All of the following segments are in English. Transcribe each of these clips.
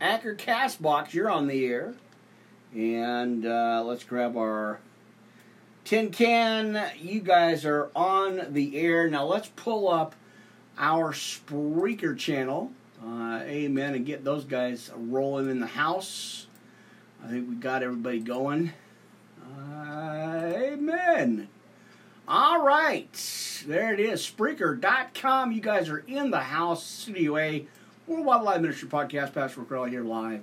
Anchor Castbox, you're on the air. And uh, let's grab our tin can. You guys are on the air. Now let's pull up our Spreaker channel. Uh, amen. And get those guys rolling in the house. I think we got everybody going. Uh, amen. All right. There it is. Spreaker.com. You guys are in the house. Studio A. Live Ministry Podcast. Pastor Crowley here live.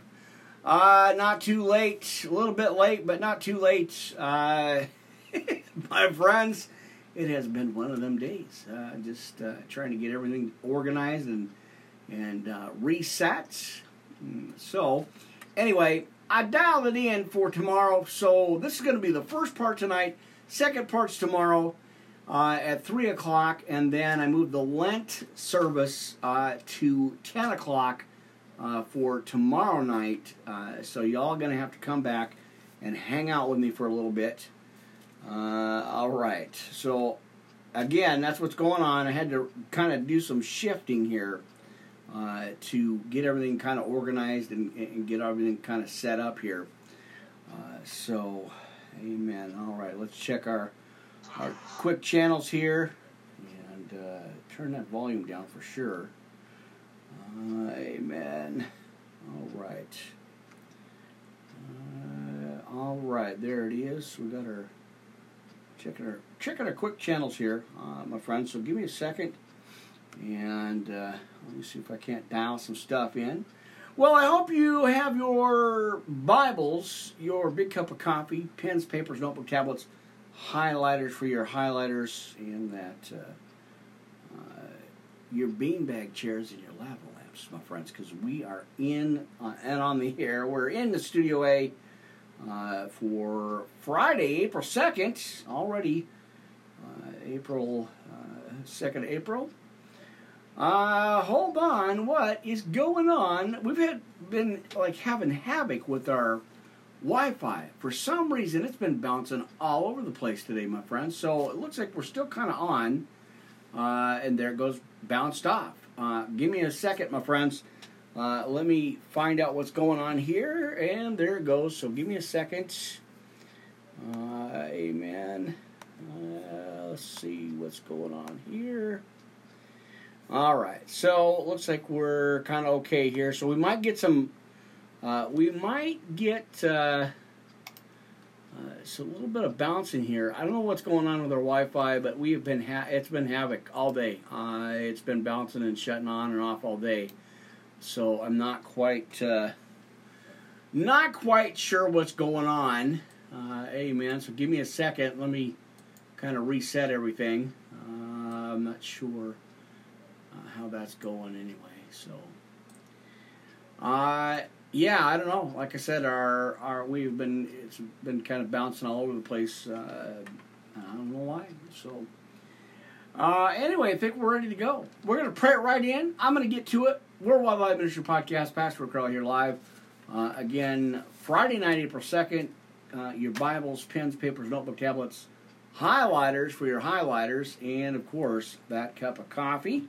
Uh, not too late. A little bit late, but not too late. Uh, my friends, it has been one of them days. Uh, just uh, trying to get everything organized and and uh, reset. So, anyway, I dialed it in for tomorrow. So this is going to be the first part tonight. Second part's tomorrow uh, at three o'clock, and then I moved the Lent service uh, to ten o'clock uh, for tomorrow night. Uh, so y'all gonna have to come back and hang out with me for a little bit. Uh, all right. So again, that's what's going on. I had to kind of do some shifting here uh, to get everything kind of organized and, and, get everything kind of set up here. So, amen. All right, let's check our our quick channels here and uh, turn that volume down for sure. Uh, amen. All right. Uh, all right, there it is. We got our checking our checking our quick channels here, uh, my friends. So give me a second, and uh, let me see if I can't dial some stuff in. Well, I hope you have your Bibles, your big cup of coffee, pens, papers, notebook, tablets, highlighters for your highlighters, and that uh, uh, your beanbag chairs and your lava lamps, my friends, because we are in uh, and on the air. We're in the Studio A uh, for Friday, April 2nd, already uh, April, 2nd April. Uh, hold on. What is going on? We've had been like having havoc with our Wi-Fi. For some reason, it's been bouncing all over the place today, my friends. So it looks like we're still kind of on, uh, and there it goes, bounced off. Uh, give me a second, my friends. Uh, let me find out what's going on here, and there it goes. So give me a second. Uh, amen. Uh, let's see what's going on here. All right, so looks like we're kind of okay here. So we might get some. Uh, we might get uh, uh, it's a little bit of bouncing here. I don't know what's going on with our Wi-Fi, but we have been it's been havoc all day. Uh, it's been bouncing and shutting on and off all day. So I'm not quite uh, not quite sure what's going on. Uh, hey man, so give me a second. Let me kind of reset everything. I'm not sure how that's going anyway. So, uh, yeah, I don't know. Like I said, our our we've been it's been kind of bouncing all over the place. Uh, I don't know why. So, uh, anyway, I think we're ready to go. We're gonna pray it right in. I'm gonna get to it. Worldwide Wildlife Ministry Podcast, Pastor Crowell here live. Uh, again, Friday night, April second. Uh, your Bibles, pens, papers, notebook, tablets, highlighters for your highlighters, and of course that cup of coffee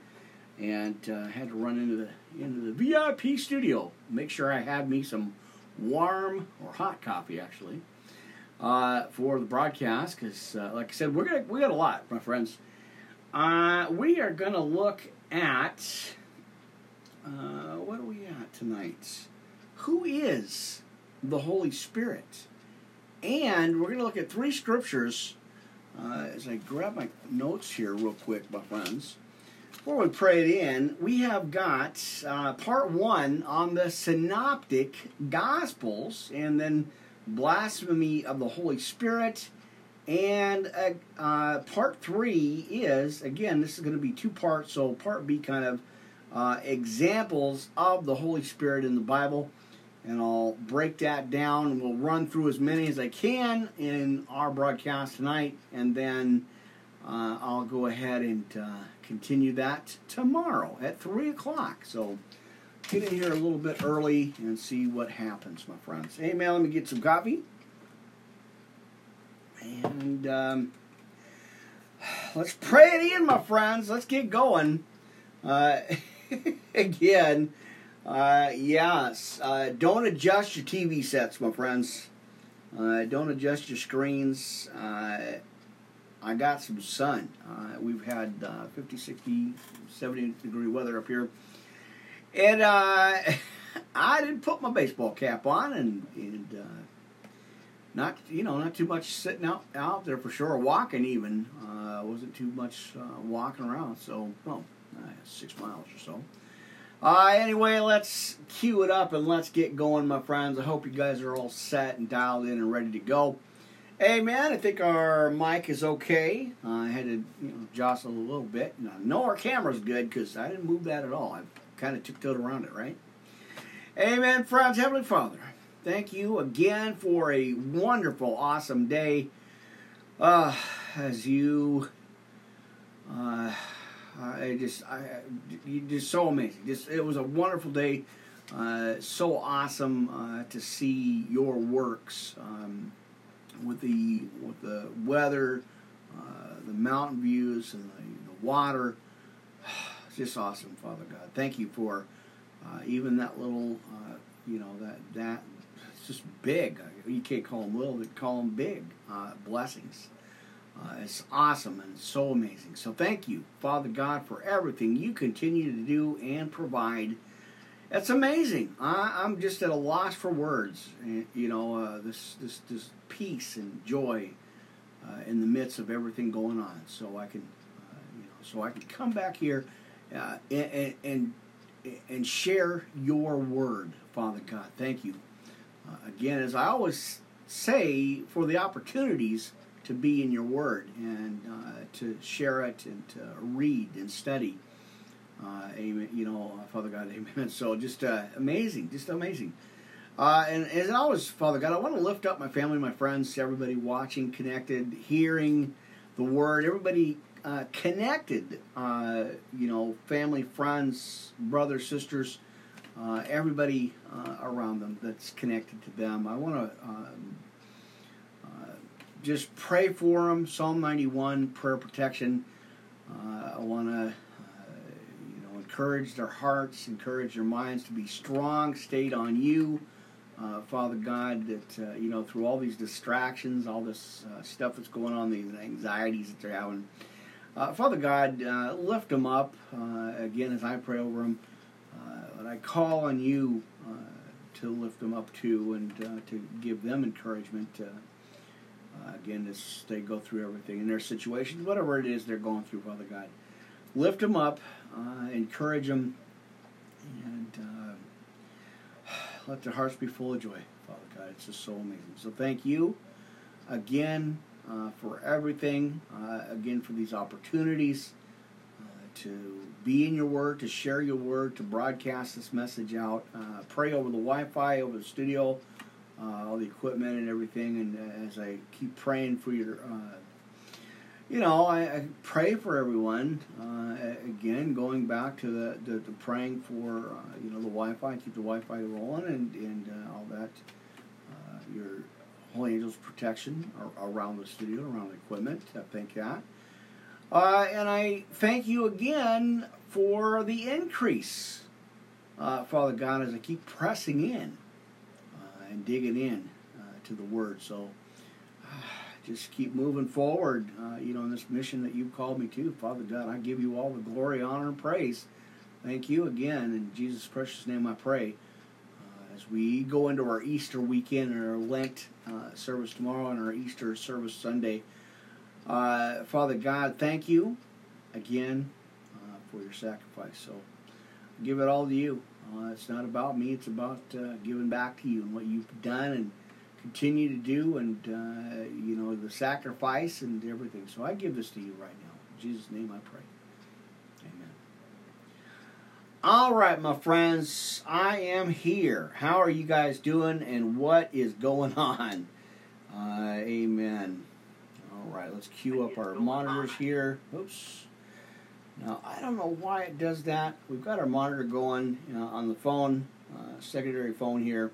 and uh, had to run into the into the VIP studio. Make sure I have me some warm or hot coffee actually uh, for the broadcast because, uh, like I said, we're gonna we got a lot, my friends. Uh, we are gonna look at uh, what are we at tonight? Who is the Holy Spirit? And we're gonna look at three scriptures. Uh, as I grab my notes here real quick, my friends before we pray it in, we have got uh, part one on the synoptic gospels, and then blasphemy of the Holy Spirit. And uh, uh, part three is, again, this is going to be two parts, so part B kind of uh, examples of the Holy Spirit in the Bible. And I'll break that down. We'll run through as many as I can in our broadcast tonight, and then uh, I'll go ahead and uh, continue that tomorrow at 3 o'clock. So get in here a little bit early and see what happens, my friends. Hey, man, let me get some coffee. And um, let's pray it in, my friends. Let's get going. Uh, again, uh, Uh, yes. Uh, don't adjust your TV sets, my friends. Uh, don't adjust your screens. I got some sun. Uh, we've had uh, 50, 60, 70 degree weather up here. And uh, I didn't put my baseball cap on and, and uh, not, you know, not too much sitting out, out there for sure, walking even. Uh, wasn't too much uh, walking around, so, well, six miles or so. Uh, anyway, let's cue it up and let's get going, my friends. I hope you guys are all set and dialed in and ready to go. Hey, man, I think our mic is okay. Uh, I had to you know, jostle a little bit. I know our camera's good because I didn't move that at all. I kind of tiptoed around it, right? Amen, friends. Heavenly Father, thank you again for a wonderful, awesome day. Uh, as you, uh, I just, I, you just so amazing. Just, it was a wonderful day. Uh, so awesome uh, to see your works um, with the with the weather, uh, the mountain views, and the, the water. It's just awesome, Father God. Thank you for uh, even that little, uh, you know, that that it's just big. You can't call them little; they call them big uh, blessings. Uh, it's awesome and so amazing. So thank you, Father God, for everything you continue to do and provide. It's amazing. I, I'm just at a loss for words. You know, uh, this this this peace and joy uh, in the midst of everything going on. So I can, uh, you know, so I can come back here uh, and, and and share your word, Father God. Thank you. Uh, again, as I always say, for the opportunities to be in your word and uh, to share it and to read and study. Uh, amen. You know, uh, Father God, amen. So just uh, amazing, just amazing. Uh, and as always, Father God, I want to lift up my family, my friends, everybody watching, connected, hearing the word, everybody uh, connected. Uh, you know, family, friends, brothers, sisters, everybody around them that's connected to them. I want to um, just pray for them. Psalm 91, prayer protection. I want to, encourage their hearts, encourage their minds to be strong, stayed on you. Uh, Father God, that uh, you know through all these distractions, all this uh, stuff that's going on, these anxieties that they're having, uh, Father God, uh, lift them up uh, again as I pray over them. and I call on you to lift them up too and to give them encouragement. again, as they go through everything in their situations, whatever it is they're going through, Father God, lift them up, encourage them, and let their hearts be full of joy, Father God. It's just so amazing. So thank you again uh, for everything, uh, again for these opportunities uh, to be in your word, to share your word, to broadcast this message out. Uh, pray over the Wi Fi, over the studio, uh, all the equipment and everything. And uh, as I keep praying for your you know, I, I, pray for everyone. Uh, again, going back to the, the, the praying for uh, you know the Wi-Fi, keep the Wi-Fi rolling, and and uh, all that. Uh, your Holy Angels protection around the studio, around the equipment. I thank that, uh, and I thank you again for the increase, uh, Father God, as I keep pressing in and digging in to the Word. So just keep moving forward, uh, you know, in this mission that you've called me to. Father God, I give you all the glory, honor, and praise. Thank you again. In Jesus' precious name I pray. Uh, as we go into our Easter weekend and our Lent uh, service tomorrow and our Easter service Sunday, uh, Father God, thank you again uh, for your sacrifice. So give it all to you. Uh, it's not about me, it's about giving back to you and what you've done and continue to do and uh, you know the sacrifice and everything. So i give this to you right now. In jesus name i pray. Amen. All right my friends. I am here. How are you guys doing and what is going on? Uh, amen. All right let's cue up our monitors here. Oops. Now i don't know why it does that. We've got our monitor going you know, on the phone uh, secondary phone here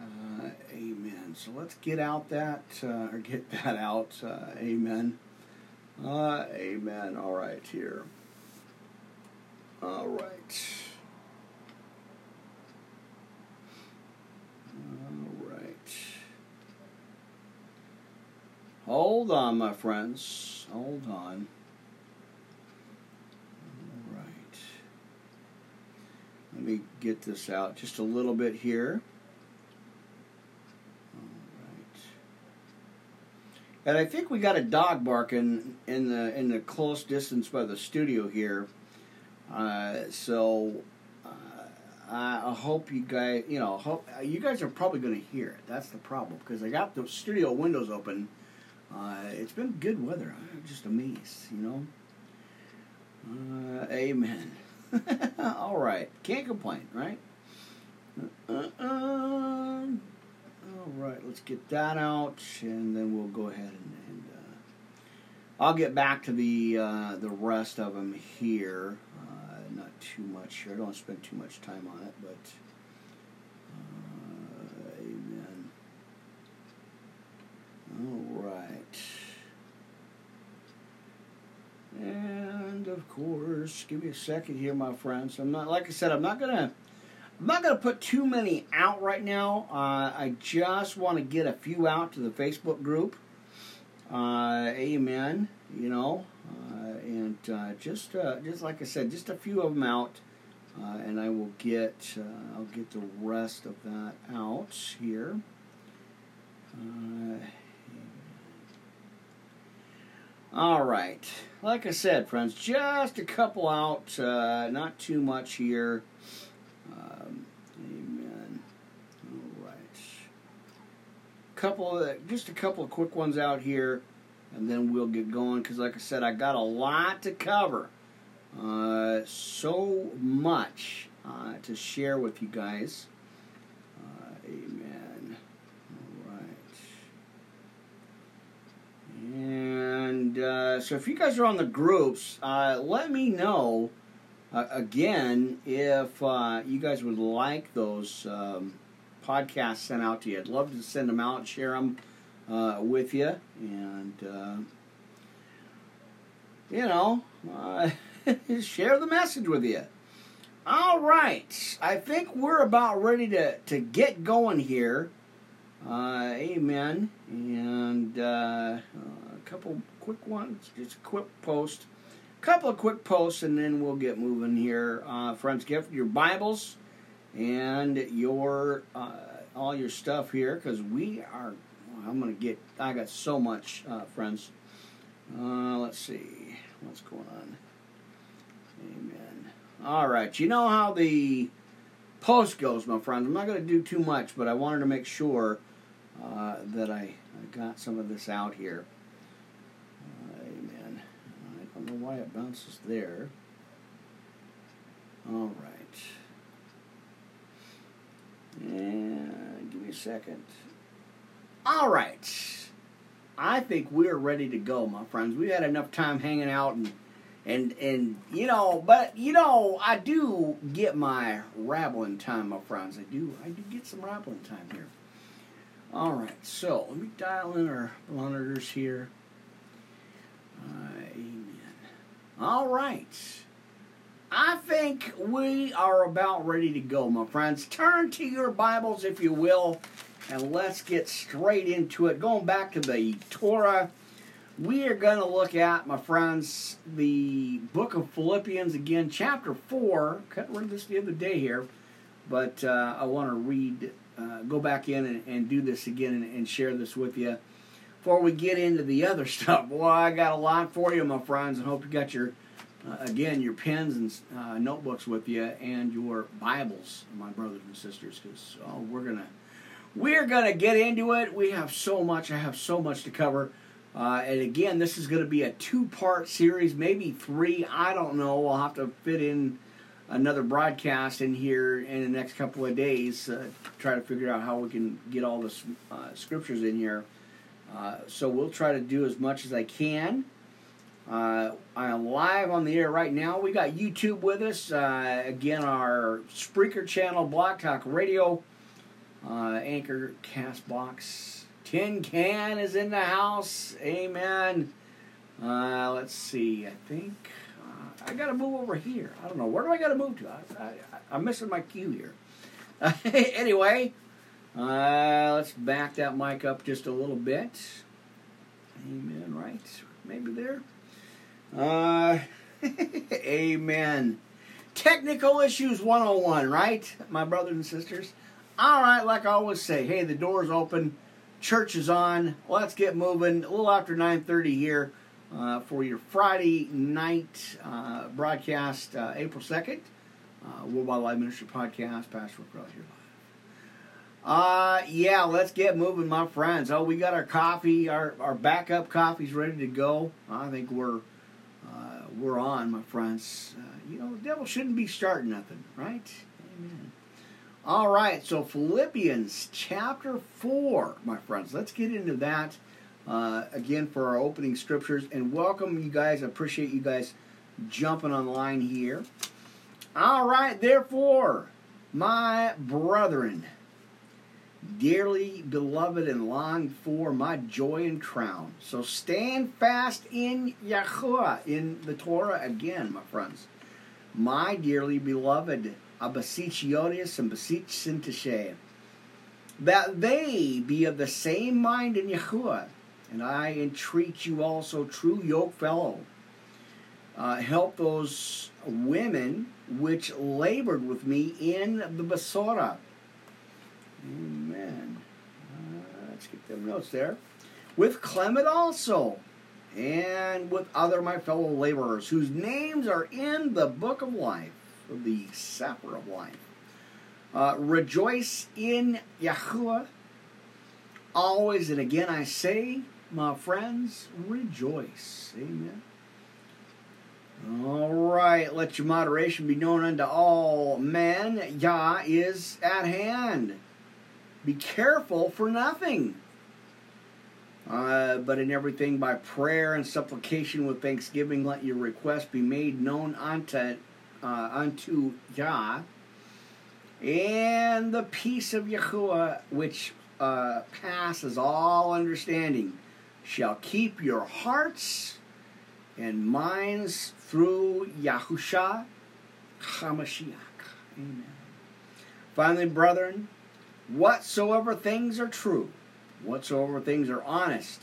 uh, amen. So let's get out that, uh, or get that out. Uh, amen. Uh, amen. All right, here. All right. All right. Hold on, my friends. Hold on. All right. Let me get this out just a little bit here. And I think we got a dog barking in the in the close distance by the studio here. Uh, so uh, I hope you guys, you know, hope you guys are probably going to hear it. That's the problem because I got the studio windows open. Uh, it's been good weather. I'm just amazed, you know. Uh, amen. All right, can't complain, right? Uh, all right, let's get that out, and then we'll go ahead and, and uh, I'll get back to the uh, the rest of them here. Uh, not too much here. I don't spend too much time on it, but uh, amen. All right, and of course, give me a second here, my friends. I'm not like I said. I'm not gonna I'm not going to put too many out right now. Uh, I just want to get a few out to the Facebook group. Uh, amen. You know, uh, and uh, just uh, just like I said, just a few of them out, uh, and I will get I'll get the rest of that out here. all right, like I said, friends, just a couple out, not too much here. Couple of just a couple of quick ones out here, and then we'll get going. Because, like I said, I got a lot to cover. Uh, so much uh, to share with you guys. Uh, amen. All right. And uh, so, if you guys are on the groups, uh, let me know uh, again if you guys would like those. Um, podcasts sent out to you. I'd love to send them out, share them uh, with you, and uh, you know, uh, share the message with you. All right, I think we're about ready to to get going here. Uh, amen. And uh, a couple quick ones, just a quick post, a couple of quick posts, and then we'll get moving here. Uh, friends, get your Bibles and your uh, all your stuff here because we are. I'm gonna get. I got so much, uh, friends. Uh, let's see what's going on. Amen. All right, you know how the post goes, my friends. I'm not gonna do too much, but I wanted to make sure uh, that I, I got some of this out here. amen. I don't know why it bounces there. All right. And give me a second. All right. I think we're ready to go, my friends. We had enough time hanging out and and and you know, but you know, I do get my rabbling time, my friends. I do I do get some rabbling time here. All right, so let me dial in our monitors here. Uh, amen. All right. I think we are about ready to go, my friends. Turn to your Bibles, if you will, and let's get straight into it. Going back to the Torah, we are going to look at, my friends, the book of Philippians again, chapter 4. Couldn't read this the other day here, but uh, I want to read, uh, go back in and, and, do this again and, and share this with you before we get into the other stuff. Well, I got a lot for you, my friends, and hope you got your uh, again, your pens and uh, notebooks with you, and your Bibles, my brothers and sisters, because oh, we're gonna we're gonna get into it. We have so much. I have so much to cover. Uh, and again, this is going to be a two-part series, maybe three. I don't know. I'll have to fit in another broadcast in here in the next couple of days. Uh, try to figure out how we can get all the uh, scriptures in here. Uh, so we'll try to do as much as I can. Uh, I am live on the air right now. We got YouTube with us. Uh, again, our Spreaker channel, Blog Talk Radio, uh, Anchor, Castbox. Tin Can is in the house. Amen. Uh, let's see. I think uh, I got to move over here. I don't know. Where do I got to move to? I, am missing my cue here. anyway, uh, let's back that mic up just a little bit. Amen, right? Maybe there. Uh, amen. Technical issues 101, right? My brothers and sisters. All right, like I always say, hey, the door's open, church is on. Let's get moving. A little after 9:30 here uh, for your Friday night uh, broadcast, uh, April 2nd. Uh, Worldwide Ministry Podcast, Pastor Rick Ross here. Uh, yeah, let's get moving, my friends. Oh, we got our coffee, our, our backup coffee's ready to go. I think we're we're on, my friends. Uh, you know, the devil shouldn't be starting nothing, right? Amen. All right, so Philippians chapter 4, my friends. Let's get into that uh, again for our opening scriptures. And welcome, you guys. I appreciate you guys jumping online here. All right, therefore, my brethren dearly beloved and longed for, my joy and crown. So stand fast in Yahuwah, in the Torah again, my friends. My dearly beloved, Abasichiotis and Basich Sintashe, that they be of the same mind in Yahuwah. And I entreat you also, true yoke fellow, uh, help those women which labored with me in the Besorah Amen. Uh, let's get them notes there. With Clement also, and with other my fellow laborers, whose names are in the book of life, the Sefer of life. Uh, rejoice in Yahuwah always, and again I say, my friends, rejoice. Amen. All right, let your moderation be known unto all men. Yah is at hand. Be careful for nothing. Uh, but in everything by prayer and supplication with thanksgiving, let your request be made known unto uh, unto Yah, and the peace of Yahuwah, which uh, passes all understanding, shall keep your hearts and minds through Yahusha Hamashiach. Amen. Finally, brethren, whatsoever things are true, whatsoever things are honest,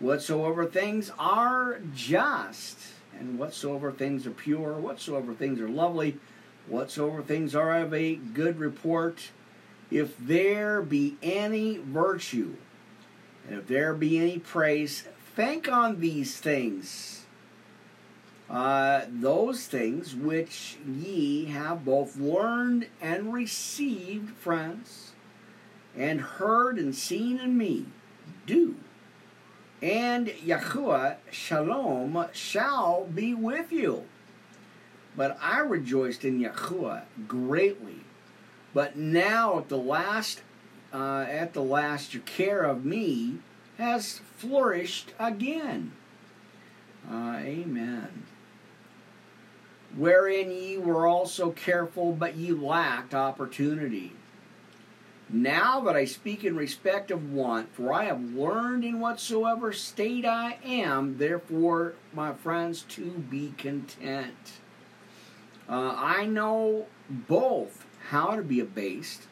whatsoever things are just, and whatsoever things are pure, whatsoever things are lovely, whatsoever things are of a good report, if there be any virtue, and if there be any praise, think on these things. Uh, those things which ye have both learned and received, friends, and heard and seen in me, do. And Yahuwah Shalom shall be with you. But I rejoiced in Yahuwah greatly. But now at the last, uh, at the last, your care of me has flourished again. Uh, amen. Wherein ye were also careful, but ye lacked opportunity. Now that I speak in respect of want, for I have learned in whatsoever state I am, therefore, my friends, to be content. Uh, I know both how to be abased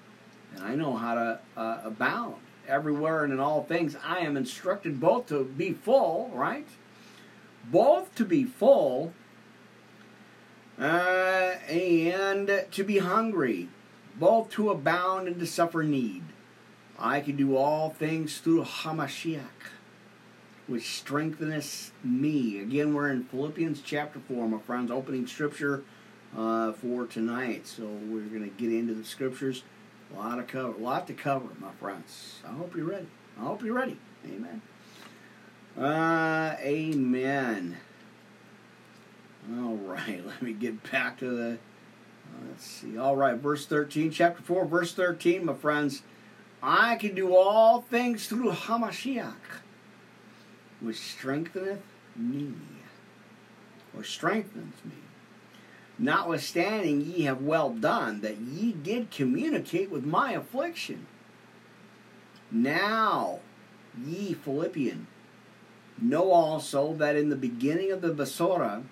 and I know how to uh, abound. Everywhere and in all things, I am instructed both to be full, right? Both to be full uh, and to be hungry both to abound and to suffer need. I can do all things through Hamashiach, which strengtheneth me. Again, we're in Philippians chapter 4, my friends, opening scripture uh, for tonight. So we're going to get into the scriptures. A lot of cover, a lot to cover, my friends. I hope you're ready. I hope you're ready. Amen. Uh, amen. All right, let me get back to the Let's see. All right, verse 13, chapter 4, verse 13, my friends. I can do all things through Hamashiach, which strengtheneth me, or strengthens me. Notwithstanding, ye have well done that ye did communicate with my affliction. Now, ye Philippian, know also that in the beginning of the Besorah,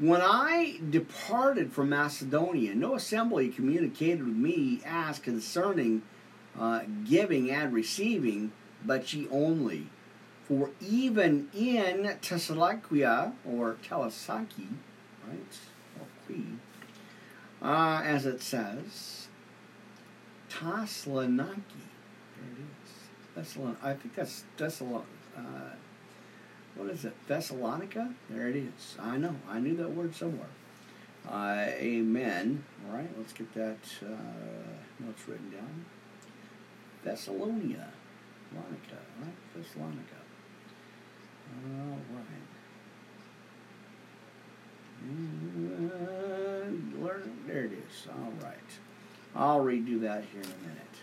when I departed from Macedonia, no assembly communicated with me as concerning uh, giving and receiving, but ye only. For even in Thessalonica, or Telasaki, right, or Qui, uh, as it says, Thessaloniki. There it is. Thessalon. I think that's Thessalon. Uh, what is it? Thessalonica. There it is. I know. I knew that word somewhere. Uh, amen. All right. Let's get that uh, notes written down. Thessalonia, Monica, right? Thessalonica. All right. Uh, learn. There it is. All right. I'll redo that here in a minute.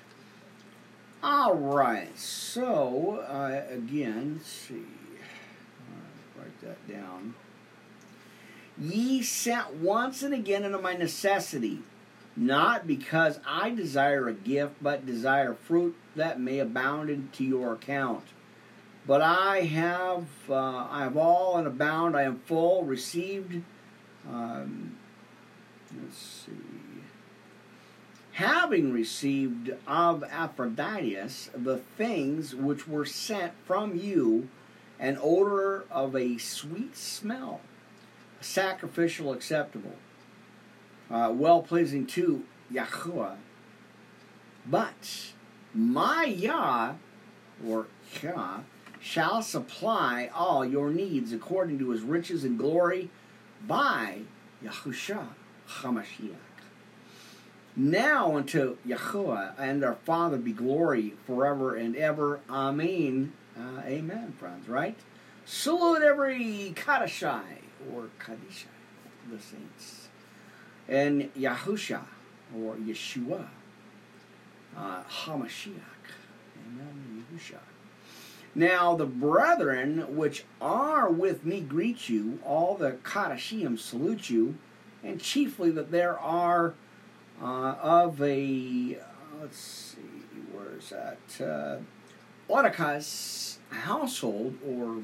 All right. So uh, again, see. Down. Ye sent once and again into my necessity, not because I desire a gift, but desire fruit that may abound into your account. But I have, uh, I have all and abound. I am full, received. Um, let's see. Having received of Epaphroditus the things which were sent from you, an odor of a sweet smell sacrificial, acceptable, uh, well pleasing to Yahuwah. But my Yah, or Yah, shall supply all your needs according to his riches and glory by Yahusha HaMashiach. Now unto Yahuwah and our Father be glory forever and ever. Amen. Uh, amen, friends, right? Salute every Kadashai or Kadisha, the saints, and Yahusha or Yeshua, uh, Hamashiach, Amen, Yahusha. Now the brethren which are with me greet you, all the Kadashim salute you, and chiefly that there are uh, of a, uh, let's see, where's that? Uh, household or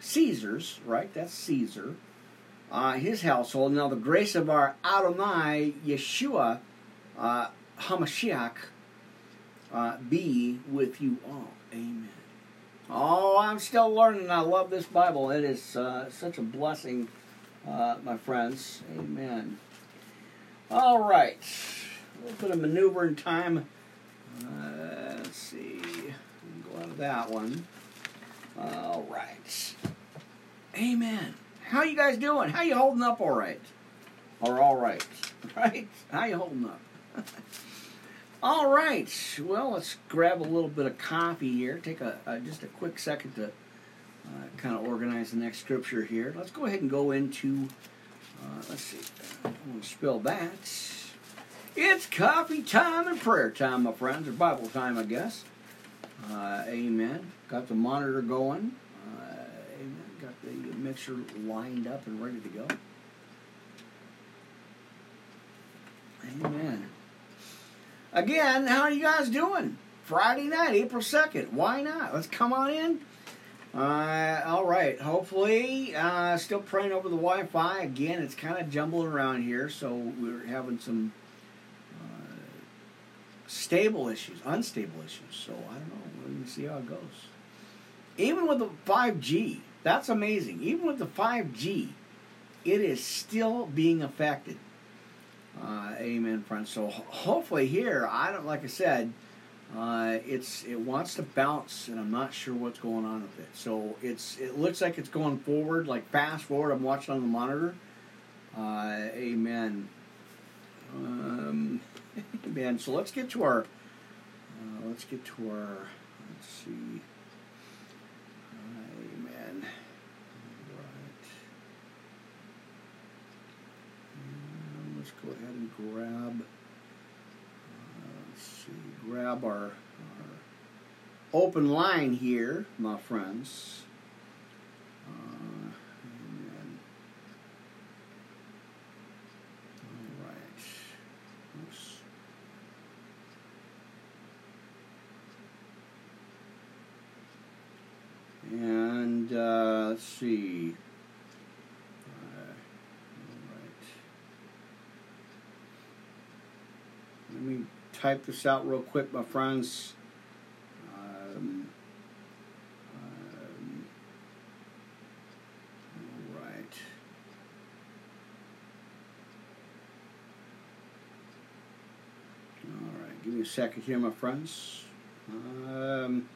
Caesar's, right? That's Caesar. Uh, his household. Now, the grace of our Adonai Yeshua uh, Hamashiach uh, be with you all. Amen. Oh, I'm still learning. I love this Bible. It is uh, such a blessing, uh, my friends. Amen. All right. A little bit of maneuvering time. Uh, let's see. Go out of that one. All right. Amen. How you guys doing? How you holding up all right? Or all right? Right? How you holding up? all right. Well, let's grab a little bit of coffee here. Take a, a just a quick second to uh, kind of organize the next scripture here. Let's go ahead and go into, uh, let's see, I'm going to spill that. It's coffee time and prayer time, my friends, or Bible time, I guess. Uh, amen. Got the monitor going. Uh, amen. Got the mixer lined up and ready to go. Amen. Again, how are you guys doing? Friday night, April 2nd. Why not? Let's come on in. Uh, all right. Hopefully, uh, still praying over the Wi Fi. Again, it's kind of jumbling around here, so we're having some stable issues, unstable issues. So I don't know. To see how it goes. Even with the 5G, that's amazing. Even with the 5G, it is still being affected. Uh, amen, friends. So hopefully here, I don't like I said, uh, it's it wants to bounce, and I'm not sure what's going on with it. So it's it looks like it's going forward, like fast forward. I'm watching on the monitor. Uh, amen. Um, Man, so let's get to our. Uh, let's get to our. Let's see. Amen. Right. Let's go ahead and grab. Uh, let's see. Grab our, our open line here, my friends. type this out real quick, my friends. Um, um, all right. All right. Give me a second here, my friends. Um,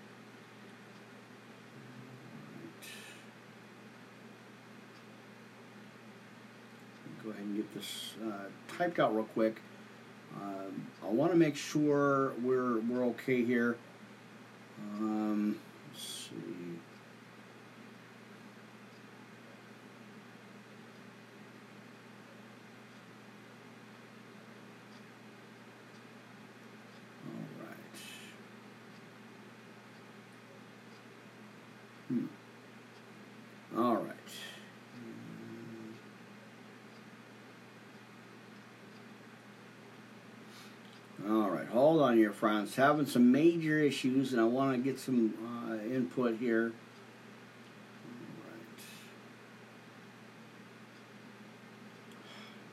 go ahead and get this uh, typed out real quick. Um, I want to make sure we're we're okay here. Um, let's see. All right. Hmm. All right. All here, friends. Having some major issues, and I want to get some uh, input here.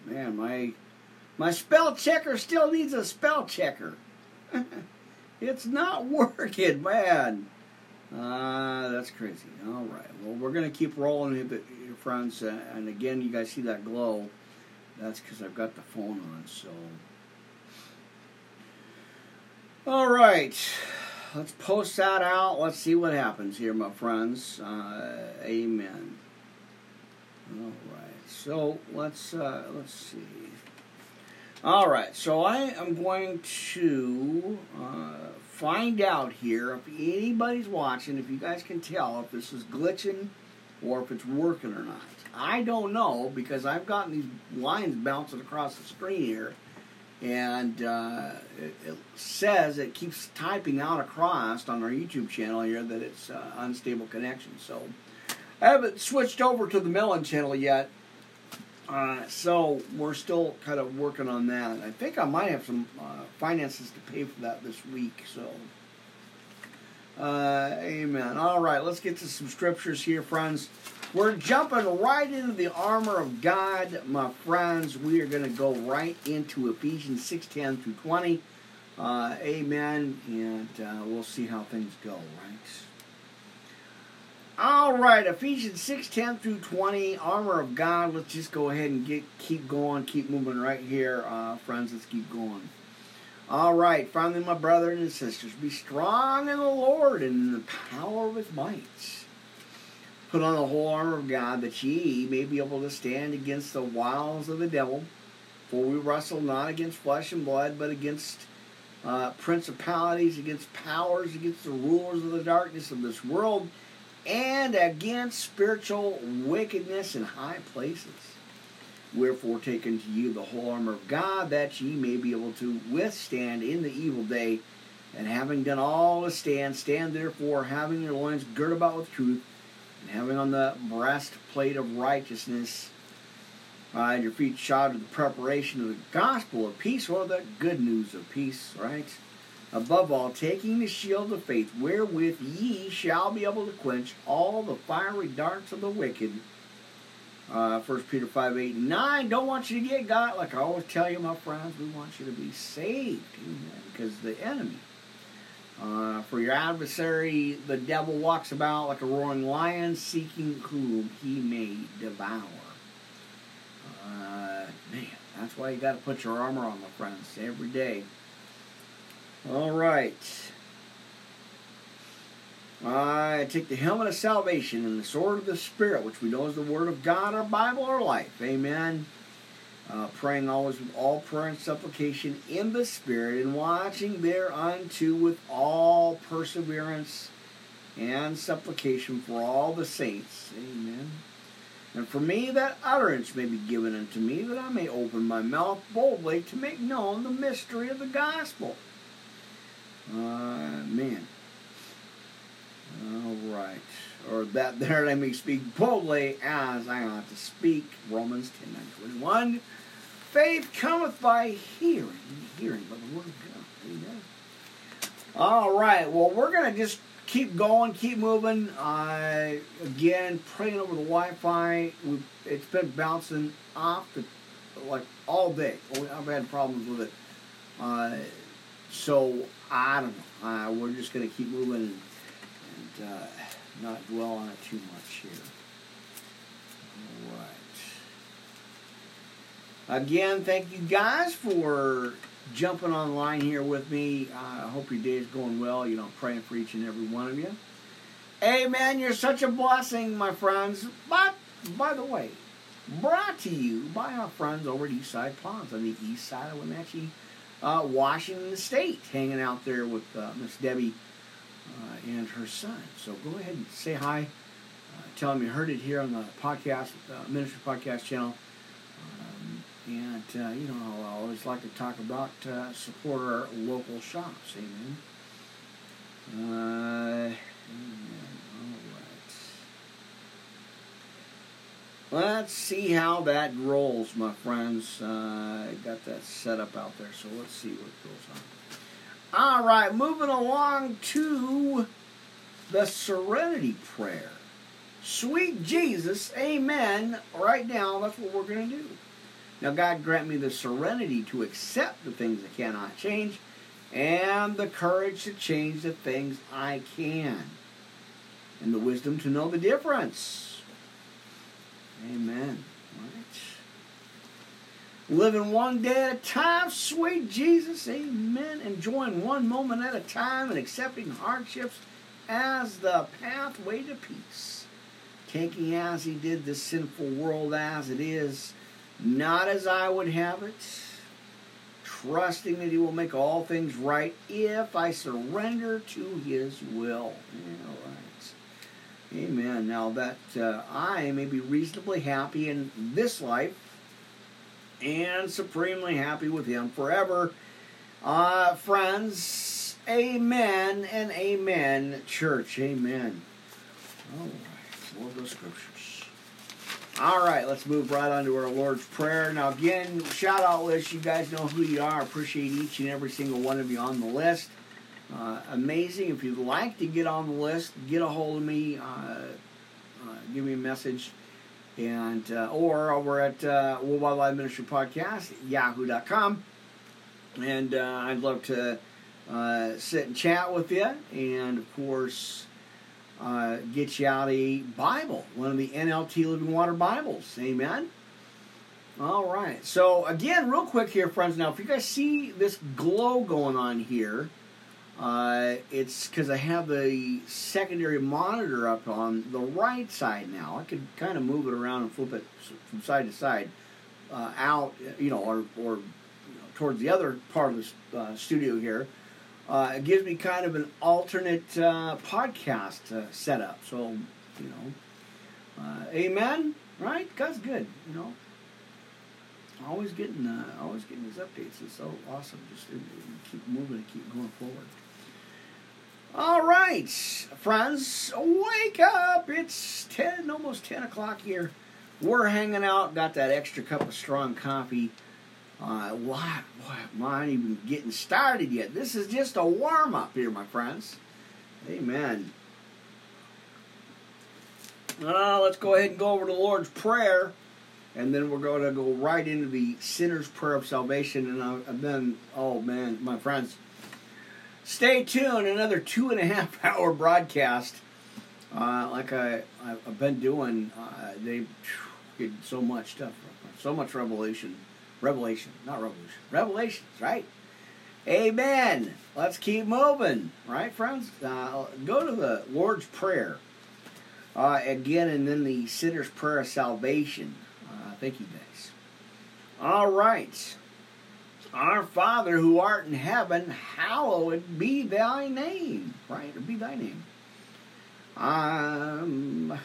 Right. Man, my my spell checker still needs a spell checker. it's not working, man. Uh, that's crazy. All right. Well, we're gonna keep rolling, here, friends. Uh, and again, you guys see that glow? That's because I've got the phone on. So. All right, let's post that out. Let's see what happens here, my friends. Uh, amen. All right, so let's uh, let's see. All right, so I am going to uh, find out here if anybody's watching, if you guys can tell if this is glitching or if it's working or not. I don't know because I've gotten these lines bouncing across the screen here and uh, it, it, says it keeps typing out across on our YouTube channel here that it's uh, unstable connection. So I haven't switched over to the Melon channel yet. Uh, so we're still kind of working on that. I think I might have some uh, finances to pay for that this week. So, uh, amen. All right, let's get to some scriptures here, friends. We're jumping right into the armor of God, my friends. We are going to go right into Ephesians 6 10 through 20. Uh, amen. And uh, we'll see how things go, right? All right, Ephesians 6 10 through 20, armor of God. Let's just go ahead and get keep going, keep moving right here, uh, friends. Let's keep going. All right, finally, my brothers and sisters, be strong in the Lord and in the power of his might. Put on the whole armor of God, that ye may be able to stand against the wiles of the devil. For we wrestle not against flesh and blood, but against uh, principalities, against powers, against the rulers of the darkness of this world, and against spiritual wickedness in high places. Wherefore, take unto you the whole armor of God, that ye may be able to withstand in the evil day. And having done all to stand, stand therefore, having your loins girt about with truth, and having on the breastplate of righteousness, uh, and your feet shod with the preparation of the gospel of peace, or the good news of peace, right? Above all, taking the shield of faith, wherewith ye shall be able to quench all the fiery darts of the wicked. Uh, 1 Peter 5, 8, and 9. Don't want you to get got. Like I always tell you, my friends, we want you to be saved. Amen. Because the enemy uh, for your adversary, the devil walks about like a roaring lion, seeking whom he may devour. Uh, man, that's why you got to put your armor on, my friends, every day. All right. I take the helmet of salvation and the sword of the Spirit, which we know is the Word of God, our Bible, our life. Amen. Uh, praying always with all prayer and supplication in the Spirit, and watching thereunto with all perseverance and supplication for all the saints. Amen. And for me that utterance may be given unto me, that I may open my mouth boldly to make known the mystery of the gospel. Man. All right. Or that there I may speak boldly as I ought to speak. Romans 10 9 21. Faith cometh by hearing, hearing by the word of God. Amen. All right. Well, we're going to just keep going, keep moving. Uh, again, praying over the Wi-Fi. We've, it's been bouncing off the, like all day. I've had problems with it. Uh, so I don't know. Uh, we're just going to keep moving uh, not dwell on it too much here. All right. Again, thank you guys for jumping online here with me. I hope your day is going well. You know, I'm praying for each and every one of you. Amen. You're such a blessing, my friends. But, by the way, brought to you by our friends over at Eastside Ponds on the east side of Wenatchee, uh, Washington State, hanging out there with uh, Miss Debbie uh, and her son. So go ahead and say hi. Uh, tell them you heard it here on the podcast, uh, Ministry Podcast channel. Um, and, uh, you know, I always like to talk about support our local shops. Amen. Amen. All right. Let's see how that rolls, my friends. Uh, I got that set up out there, so let's see what goes on. All right, moving along to the Serenity Prayer. Sweet Jesus, amen. Right now, that's what we're going to do. Now, God grant me the serenity to accept the things I cannot change and the courage to change the things I can, and the wisdom to know the difference. Amen. Living one day at a time, sweet Jesus, amen. Enjoying one moment at a time and accepting hardships as the pathway to peace. Taking as he did the sinful world as it is, not as I would have it. Trusting that he will make all things right if I surrender to his will. All right. Amen. Now that uh, I may be reasonably happy in this life and supremely happy with Him forever. Uh, friends, amen and amen, church, amen. All right, love those scriptures. All right, let's move right on to our Lord's Prayer. Now, again, shout out list. You guys know who you are. Appreciate each and every single one of you on the list. Uh, amazing. If you'd like to get on the list, get a hold of me. Uh, uh, give me a message and uh, or over at uh, Worldwide Live Ministry Podcast, yahoo.com. And uh, I'd love to uh, sit and chat with you, and of course, uh, get you out a Bible, one of the NLT Living Water Bibles. Amen. All right. So again, real quick here, friends. Now, if you guys see this glow going on here, uh, it's because I have the secondary monitor up on the right side now. I could kind of move it around and flip it from side to side uh, out, you know, or, or you know, towards the other part of the uh, studio here. Uh, it gives me kind of an alternate uh, podcast uh, setup. So, you know, amen, right? God's good, you know. Always getting, always getting these updates. It's so awesome. Just keep moving and keep going forward. All right, friends, wake up. It's 10, almost 10 o'clock here. We're hanging out, got that extra cup of strong coffee. Uh, what? What? Mine even getting started yet. This is just a warm up here, my friends. Amen. Uh, let's go ahead and go over the Lord's Prayer, and then we're going to go right into the sinner's prayer of salvation. And, uh, and then, oh man, my friends, Stay tuned. Another two and a half hour broadcast. Uh, like I, I've been doing, uh, they get so much stuff, so much revelation. Revelation, not revolution. Revelations, right? Amen. Let's keep moving, right, friends? Uh, go to the Lord's Prayer uh, again, and then the sinner's prayer of salvation. Uh, thank you, guys. All right. Our Father who art in heaven, hallowed be thy name. Right? Or be thy name. Um,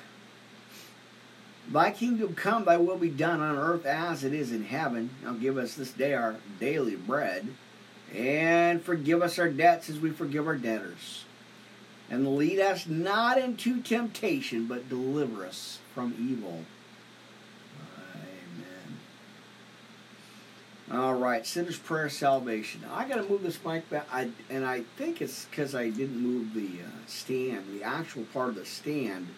thy kingdom come, thy will be done on earth as it is in heaven. Now give us this day our daily bread. And forgive us our debts as we forgive our debtors. And lead us not into temptation, but deliver us from evil. All right, sinner's prayer, salvation. I got to move this mic back, I, and I think it's because I didn't move the uh, stand, the actual part of the stand.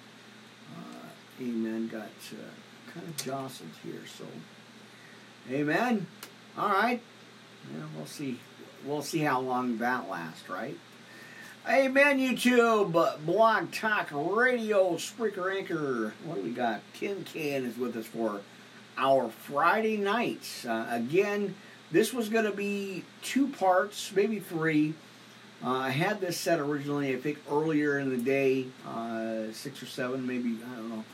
Uh, amen. Got uh, kind of jostled here, so amen. All right. Yeah, we'll see. We'll see how long that lasts, right? Amen, YouTube, Blog Talk Radio, Spreaker Anchor. What do we got? Tin Can is with us for our Friday nights. Uh, again, this was going to be two parts, maybe three. Uh, I had this set originally, I think, earlier in the day, uh, six or seven, maybe I don't know,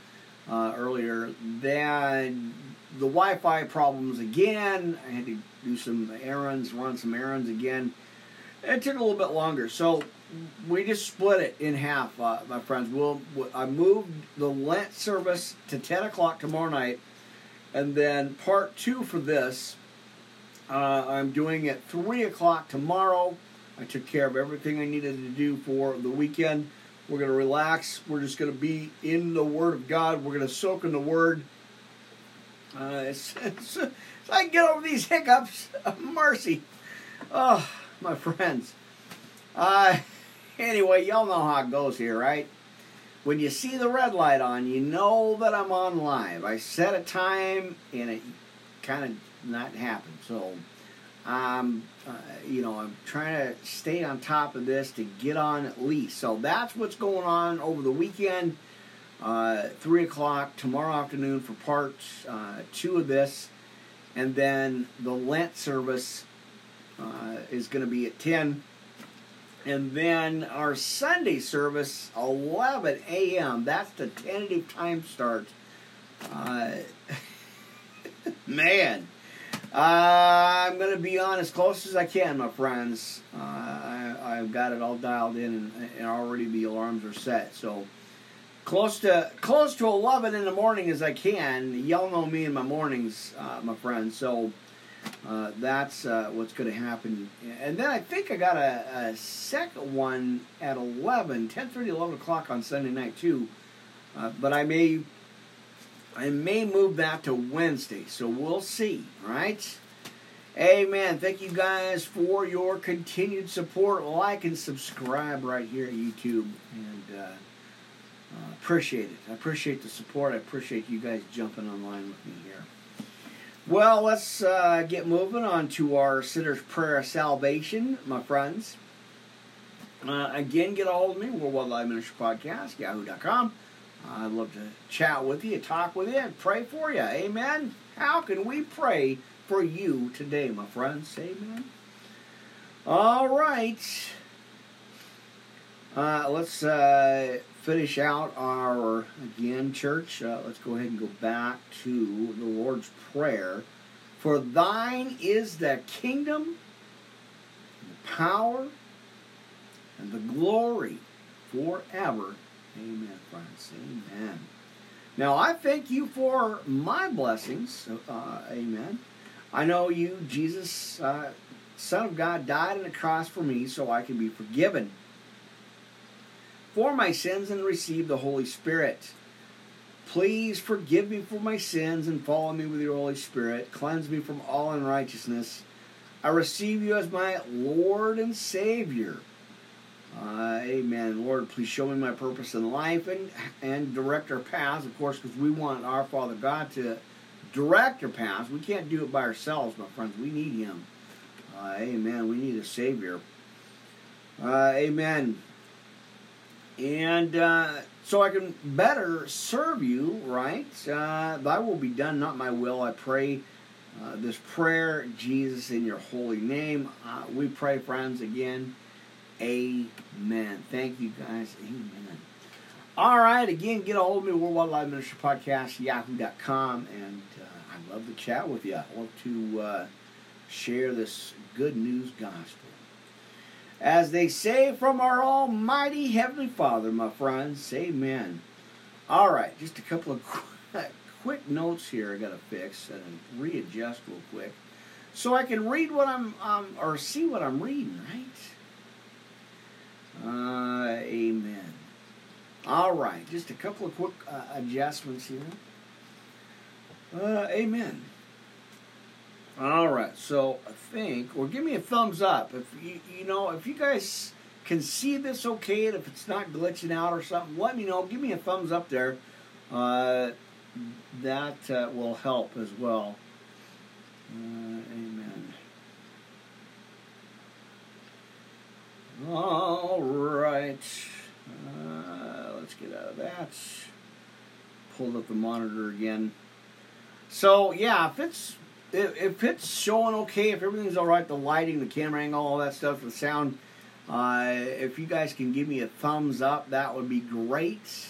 uh, earlier. Then the Wi-Fi problems again. I had to do some errands, run some errands again. It took a little bit longer, so we just split it in half, uh, my friends. We'll, I moved the Lent service to 10 o'clock tomorrow night, and then part two for this, uh, I'm doing at 3 o'clock tomorrow. I took care of everything I needed to do for the weekend. We're going to relax. We're just going to be in the Word of God. We're going to soak in the Word. Uh, it's, it's, I get over these hiccups. Mercy. Oh, my friends. Uh, Anyway, y'all know how it goes here, right? When you see the red light on, you know that I'm on live. I set a time and it kind of not happened. So, um, uh, you know, I'm trying to stay on top of this to get on at least. So that's what's going on over the weekend. Uh, three o'clock tomorrow afternoon for part uh, two of this, and then the Lent service uh, is going to be at ten. And then our Sunday service, 11 a.m. That's the tentative time start. Uh, man, uh, I'm going to be on as close as I can, my friends. Uh, I, have got it all dialed in, and, and, already the alarms are set. So close to close to 11 in the morning as I can. Y'all know me in my mornings, uh, my friends. So uh, that's uh, what's going to happen. And then I think I got a, a second one at 11, 10.30, 11 o'clock on Sunday night too. Uh, but I may, I may move that to Wednesday, so we'll see. Right? Amen. Thank you guys for your continued support. Like and subscribe right here at YouTube, and uh, uh, appreciate it. I appreciate the support. I appreciate you guys jumping online with me here. Well, let's uh, get moving on to our Sinner's Prayer of Salvation, my friends. Uh, again, get a hold of me, Worldwide Live Ministry Podcast, yahoo.com. I'd love to chat with you, talk with you, and pray for you. Amen. How can we pray for you today, my friends? Amen. All right. Uh, let's uh, finish out our, again, church. Uh, let's go ahead and go back to the Lord's Prayer. For thine is the kingdom, the power, and the glory forever. Amen, friends. Amen. Now, I thank you for my blessings. Uh, amen. I know you, Jesus, uh, Son of God, died on the cross for me so I can be forgiven for my sins and receive the Holy Spirit. Please forgive me for my sins and follow me with your Holy Spirit. Cleanse me from all unrighteousness. I receive you as my Lord and Savior. Uh, amen. Lord, please show me my purpose in life and, and direct our paths, of course, because we want our Father God to direct our paths. We can't do it by ourselves, my friends. We need Him. Uh, amen. We need a Savior. Uh, amen and uh, so I can better serve you, right? Uh, thy will be done, not my will. I pray uh, this prayer, Jesus, in your holy name. Uh, we pray, friends, again. Amen. Thank you, guys. Amen. All right, again, get a hold of me, Worldwide Live Ministry Podcast, yahoo.com, and uh, I love to chat with you. I love to uh, share this good news gospel as they say from our Almighty Heavenly Father, my friends. Amen. All right, just a couple of quick notes here I got to fix and readjust real quick so I can read what I'm, um, or see what I'm reading, right? Uh, amen. All right, just a couple of quick uh, adjustments here. Uh, amen. All right, so I think, or give me a thumbs up if you you know if you guys can see this okay, and if it's not glitching out or something, let me know. Give me a thumbs up there. Uh, that uh, will help as well. Uh, amen. All right, uh, let's get out of that. Pulled up the monitor again. So yeah, if it's if, it's showing okay, if everything's all right, the lighting, the camera angle, all that stuff, the sound, uh, if you guys can give me a thumbs up, that would be great.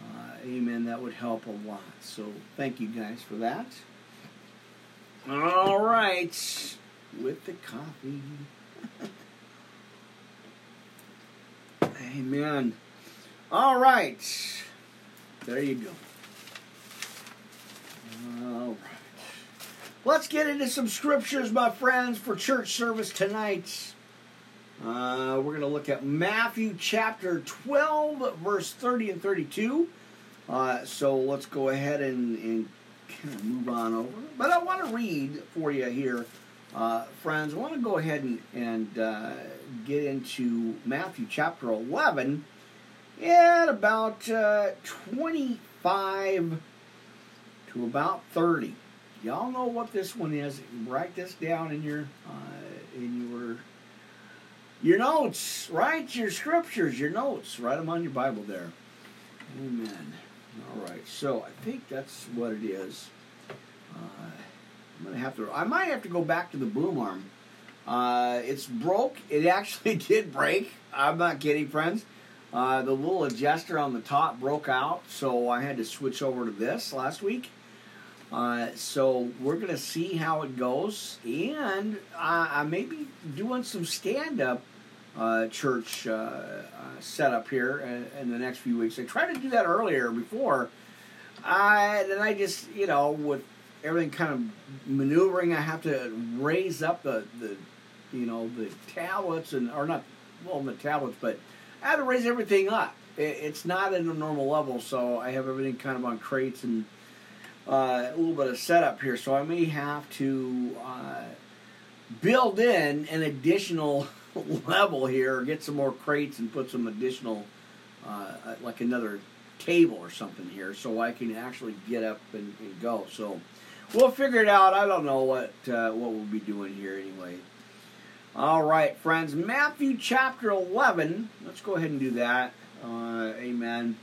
Uh, amen. That would help a lot. So thank you guys for that. All right, with the coffee. Amen. All right. There you go. All right. Let's get into some scriptures, my friends, for church service tonight. Uh, we're going to look at Matthew chapter 12, verse 30 and 32. Uh, so let's go ahead and, and kind of move on over. But I want to read for you here, uh, friends. I want to go ahead and, and uh, get into Matthew chapter 11 at about uh, 25 to about 30. Y'all know what this one is. Write this down in your uh, in your your notes. Write your scriptures, your notes. Write them on your Bible there. Amen. All right. So I think that's what it is. Uh, I'm gonna have to. I might have to go back to the boom arm. Uh, it's broke. It actually did break. I'm not kidding, friends. Uh, the little adjuster on the top broke out, so I had to switch over to this last week. Uh, so we're gonna see how it goes, and uh, I may be doing some stand-up uh, church uh, uh, setup here in, the next few weeks. I tried to do that earlier before, and I just you know with everything kind of maneuvering, I have to raise up the the you know the tablets and or not well the tablets, but I have to raise everything up. It, it's not at a normal level, so I have everything kind of on crates and uh, a little bit of setup here. So I may have to uh, build in an additional level here, get some more crates and put some additional, uh, like another table or something here, so I can actually get up and, and go. So we'll figure it out. I don't know what uh, what we'll be doing here anyway. All right, friends. Matthew chapter 11. Let's go ahead and do that. Uh, amen.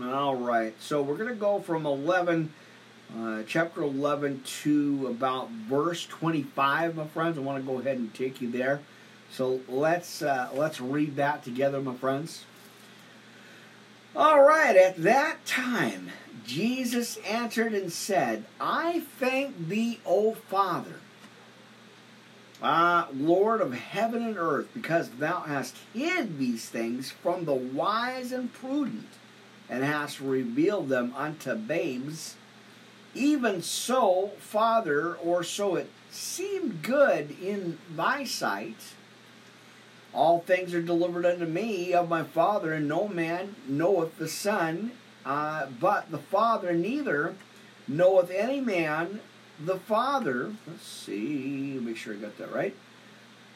All right. So we're going to go from 11, uh, chapter 11, to about verse 25, my friends. I want to go ahead and take you there. So let's uh, let's read that together, my friends. All right. At that time, Jesus answered and said, "I thank thee, O Father." Ah, Lord of heaven and earth, because thou hast hid these things from the wise and prudent, and hast revealed them unto babes. Even so, Father, or so it seemed good in thy sight. All things are delivered unto me of my Father, and no man knoweth the Son, uh, but the Father neither knoweth any man the Father, let's see, make sure I got that right.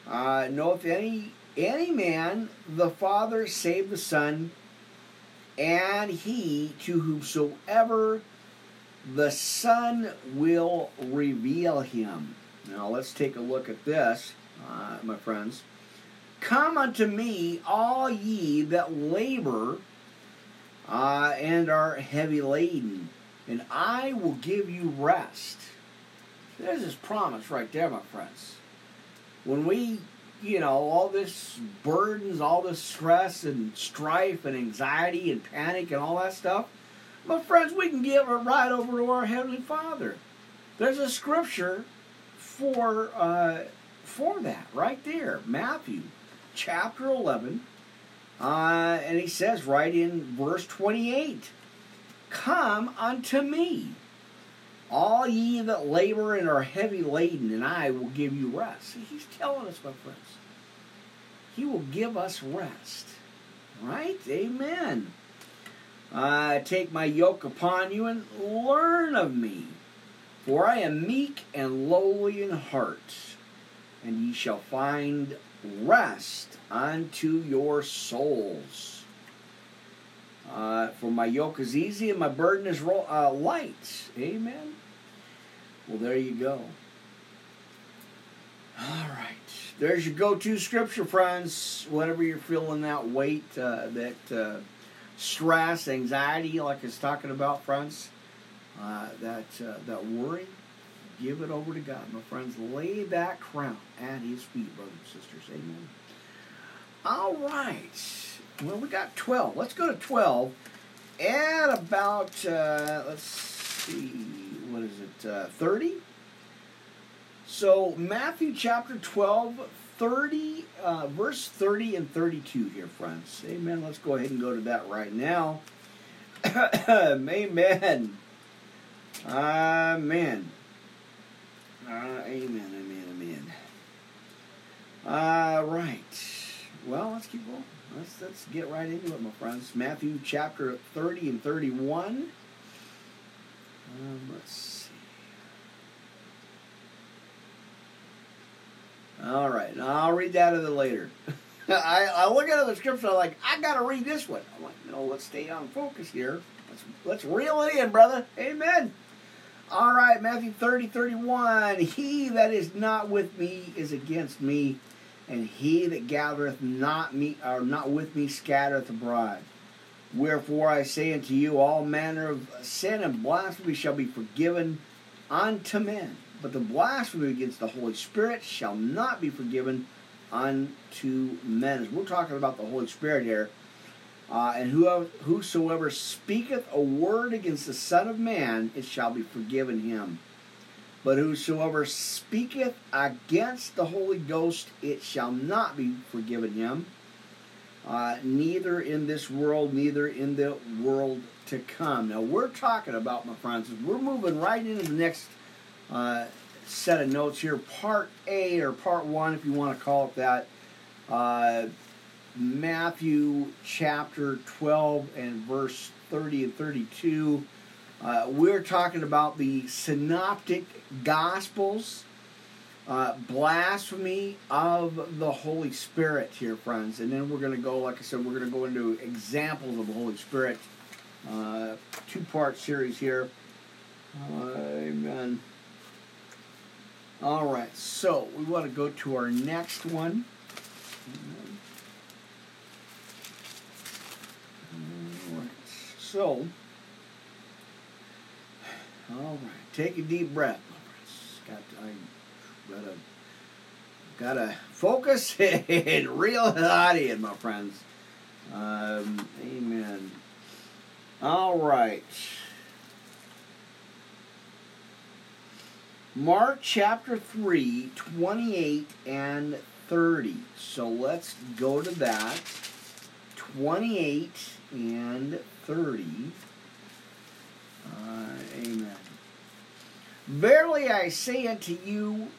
Uh, know if any any man the Father save the Son, and he to whomsoever the Son will reveal him. Now let's take a look at this, uh, my friends. Come unto me, all ye that labor uh, and are heavy laden, and I will give you rest. There's this promise right there, my friends. When we, you know, all this burdens, all this stress and strife and anxiety and panic and all that stuff, my friends, we can give it right over to our Heavenly Father. There's a scripture for uh, for that right there, Matthew chapter 11, uh, and he says right in verse 28, "Come unto me." All ye that labor and are heavy laden, and I will give you rest. See, he's telling us, my friends. He will give us rest. Right? Amen. Uh, take my yoke upon you and learn of me. For I am meek and lowly in heart, and ye shall find rest unto your souls. Uh, for my yoke is easy and my burden is ro- uh, light. Amen. Well, there you go. All right. There's your go to scripture, friends. Whenever you're feeling that weight, uh, that uh, stress, anxiety, like I was talking about, friends, uh, that, uh, that worry, give it over to God, my friends. Lay that crown at His feet, brothers and sisters. Amen. All right. Well, we got 12. Let's go to 12 at about, uh, let's see, what is it, uh, 30? So, Matthew chapter 12, 30, uh, verse 30 and 32 here, friends. Amen. Let's go ahead and go to that right now. amen. Amen. Uh, amen, amen, amen. All right. Well, let's keep going. Let's let's get right into it, my friends. Matthew chapter 30 and 31. Um, let's see. All right, I'll read that a little later. I, I look at the scripture, I'm like, I gotta read this one. I'm like, no, let's stay on focus here. Let's let's reel it in, brother. Amen. All right, Matthew 30, 31. He that is not with me is against me, and he that gathereth not me or not with me scattereth abroad. Wherefore I say unto you, all manner of sin and blasphemy shall be forgiven unto men, but the blasphemy against the Holy Spirit shall not be forgiven unto men. We're talking about the Holy Spirit here. Uh, and whosoever speaketh a word against the Son of Man, it shall be forgiven him. But whosoever speaketh against the Holy Ghost, it shall not be forgiven him. Uh, neither in this world, neither in the world to come. Now we're talking about, my friends, we're moving right into the next uh, set of notes here, part A or part one, if you want to call it that. Uh, Matthew chapter 12 and verse 30 and 32. Uh, we're talking about the synoptic gospels, uh, blasphemy of the Holy Spirit here, friends. And then we're going to go, like I said, we're going to go into examples of the Holy Spirit. Uh, two part series here. amen. All right, so we want to go to our next one. So, all right, take a deep breath. Got I gotta gotta focus and reel it in, my friends. Um, amen. All right. Mark chapter 3, 28 and 30. So let's go to that. 28 and 30. Uh, amen. Verily I say unto you,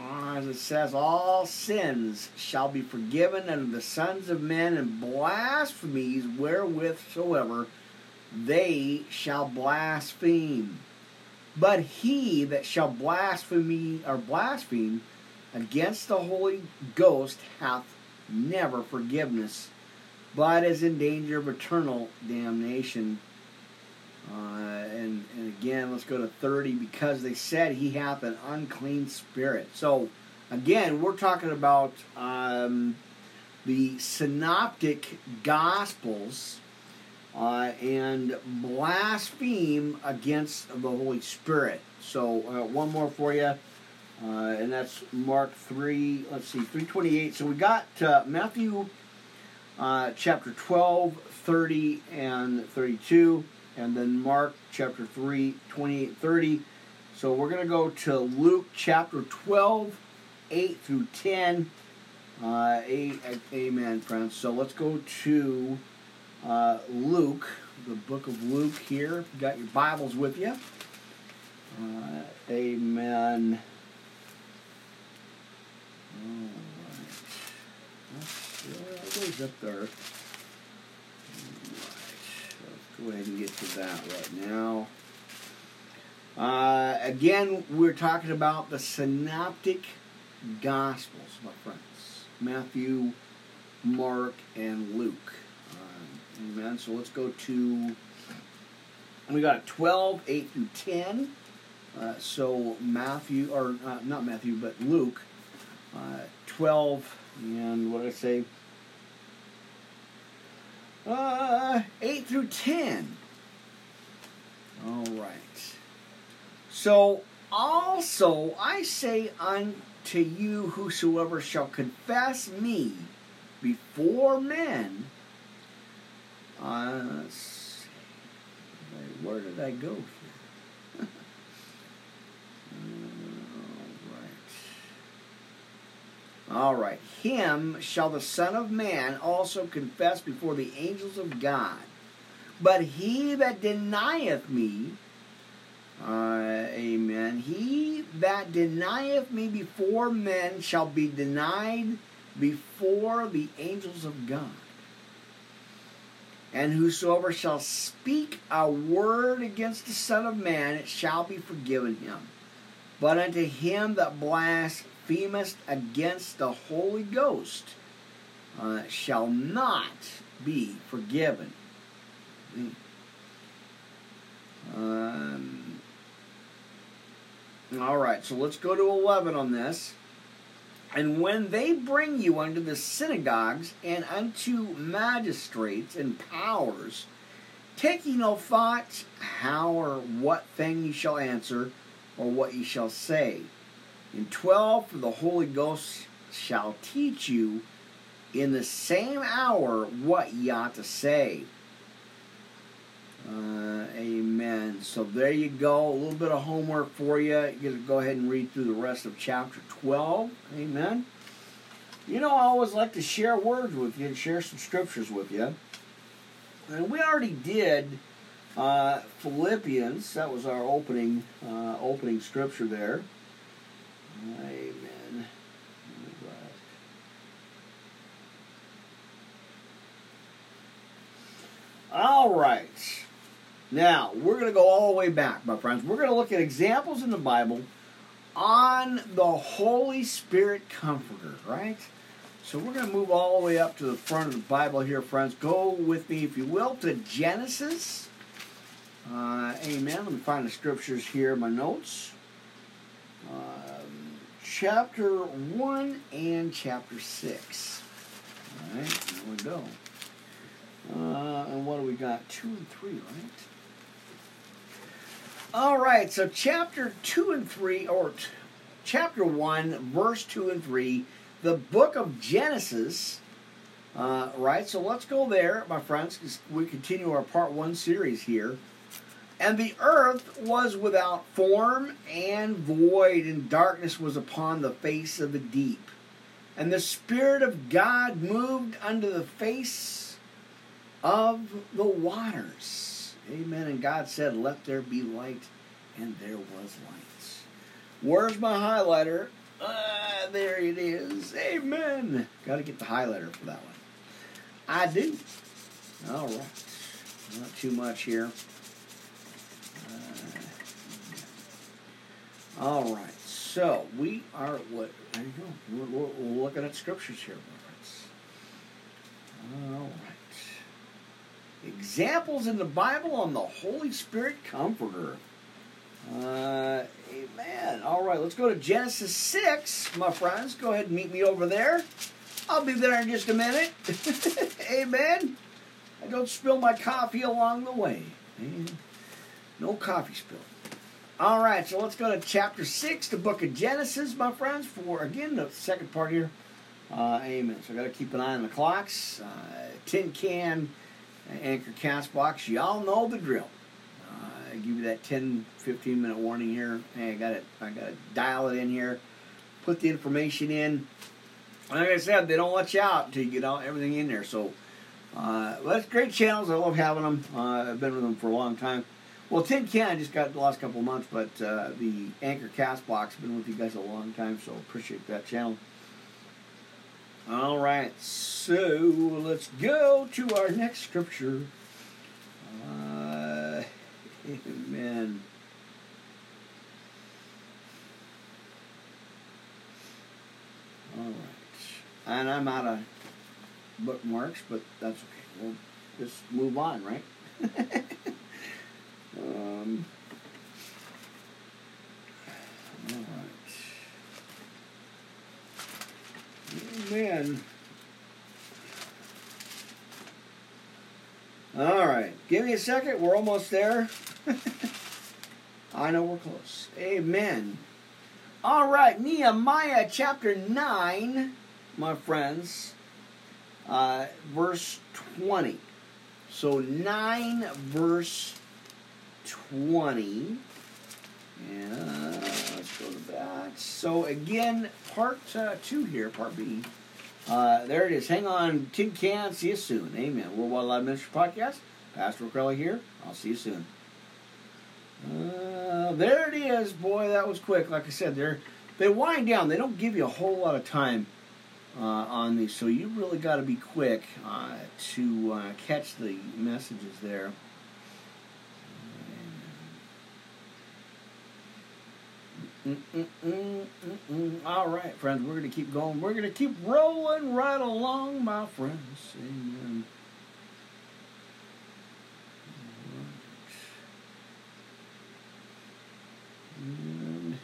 as it says, all sins shall be forgiven unto the sons of men, and blasphemies wherewith soever they shall blaspheme. But he that shall blaspheme or blaspheme against the Holy Ghost hath never forgiveness, but is in danger of eternal damnation. Uh, and, and again, let's go to 30 because they said he hath an unclean spirit. So, again, we're talking about um, the synoptic gospels uh, and blaspheme against the Holy Spirit. So, uh, one more for you. Uh, and that's Mark 3, let's see, 328. So we got Matthew uh, chapter 12, 30, and 32, and then Mark chapter 3, 28, 30. So we're going to go to Luke chapter 12, 8 through 10. Uh, amen, friends. So let's go to uh, Luke, the book of Luke here. you got your Bibles with you. Uh, amen. goes up there. Go ahead and get to that right now. Uh, again, we're talking about the synoptic gospels, my friends. Matthew, Mark, and Luke. Uh, amen. So let's go to. We got 12, 8 through 10. Uh, so Matthew, or uh, not Matthew, but Luke, uh, 12, and what did I say? Uh, 8 through 10. All right. So also I say unto you, whosoever shall confess me before men. Uh, where did I go here? All right. Him shall the Son of Man also confess before the angels of God. But he that denieth me, uh, amen, he that denieth me before men shall be denied before the angels of God. And whosoever shall speak a word against the Son of Man, it shall be forgiven him. But unto him that blasphemeth against the Holy Ghost uh, shall not be forgiven. Um, all right, so let's go to 11 on this. And when they bring you unto the synagogues and unto magistrates and powers, take ye no thought how or what thing ye shall answer, or what ye shall say. In twelve, for the Holy Ghost shall teach you in the same hour what ye ought to say. Uh, amen. So there you go. A little bit of homework for you. You to go ahead and read through the rest of chapter 12. Amen. You know, I always like to share words with you and share some scriptures with you. And we already did uh, Philippians. That was our opening uh, opening scripture there. Amen. All right. Now, we're going to go all the way back, my friends. We're going to look at examples in the Bible on the Holy Spirit Comforter, right? So we're going to move all the way up to the front of the Bible here, friends. Go with me, if you will, to Genesis. Uh, amen. Let me find the scriptures here, my notes. Um, chapter 1 and chapter 6. All right, there we go. Uh, and what do we got? 2 and 3, right? All right, so chapter 2 and 3, or t- chapter 1, verse 2 and 3, the book of Genesis. Uh, right, so let's go there, my friends. We continue our part 1 series here. And the earth was without form and void, and darkness was upon the face of the deep. And the Spirit of God moved under the face of the waters. Amen. And God said, Let there be light, and there was light. Where's my highlighter? Ah, there it is. Amen. Got to get the highlighter for that one. I do. All right. Not too much here. All right. So we are. What? There you go. We're, we're, looking at scriptures here. All right examples in the Bible on the Holy Spirit Comforter. Uh, amen. All right, let's go to Genesis 6, my friends. Go ahead and meet me over there. I'll be there in just a minute. amen. I don't spill my coffee along the way. No coffee spill. All right, so let's go to chapter 6, the book of Genesis, my friends, for, again, the second part here. Uh, amen. So i got to keep an eye on the clocks. Uh, tin can Anchor Castbox. y'all know the drill. Uh, I give you that 10, 15 minute warning here. Hey, I got it. I got to dial it in here, put the information in. Like I said, they don't let you out until you get all everything in there. So, uh, well, that's great channels. I love having them. Uh, I've been with them for a long time. Well, Tin Can, just got the last couple of months, but uh, the Anchor Castbox, been with you guys a long time, so appreciate that channel. All right, so let's go to our next scripture. Uh, amen. All right, and I'm out of bookmarks, but that's okay. We'll just move on, right? um, all right. man. All right, give me a second. We're almost there. I know we're close. Amen. All right, Nehemiah chapter 9, my friends, uh, verse 20. So 9 verse 20. And let's go to that. So again, part uh, 2 here, part B. Uh, there it is. Hang on, tin can. See you soon. Amen. Worldwide Live Ministry Podcast. Pastor Crowley here. I'll see you soon. Uh, there it is, boy. That was quick. Like I said, they're they wind down. They don't give you a whole lot of time uh, on these, so you really got to be quick uh, to uh, catch the messages there. Mm-mm-mm-mm-mm. All right, friends, we're going to keep going. We're going to keep rolling right along, my friends. Amen. And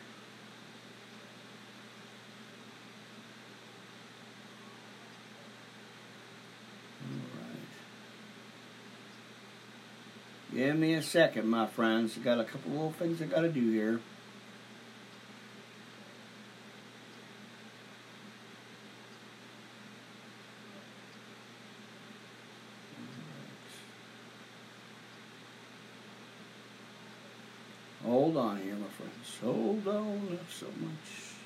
Give me a second, my friends. I got a couple little things I got to do here. Hold on here, Hold on. Not so much.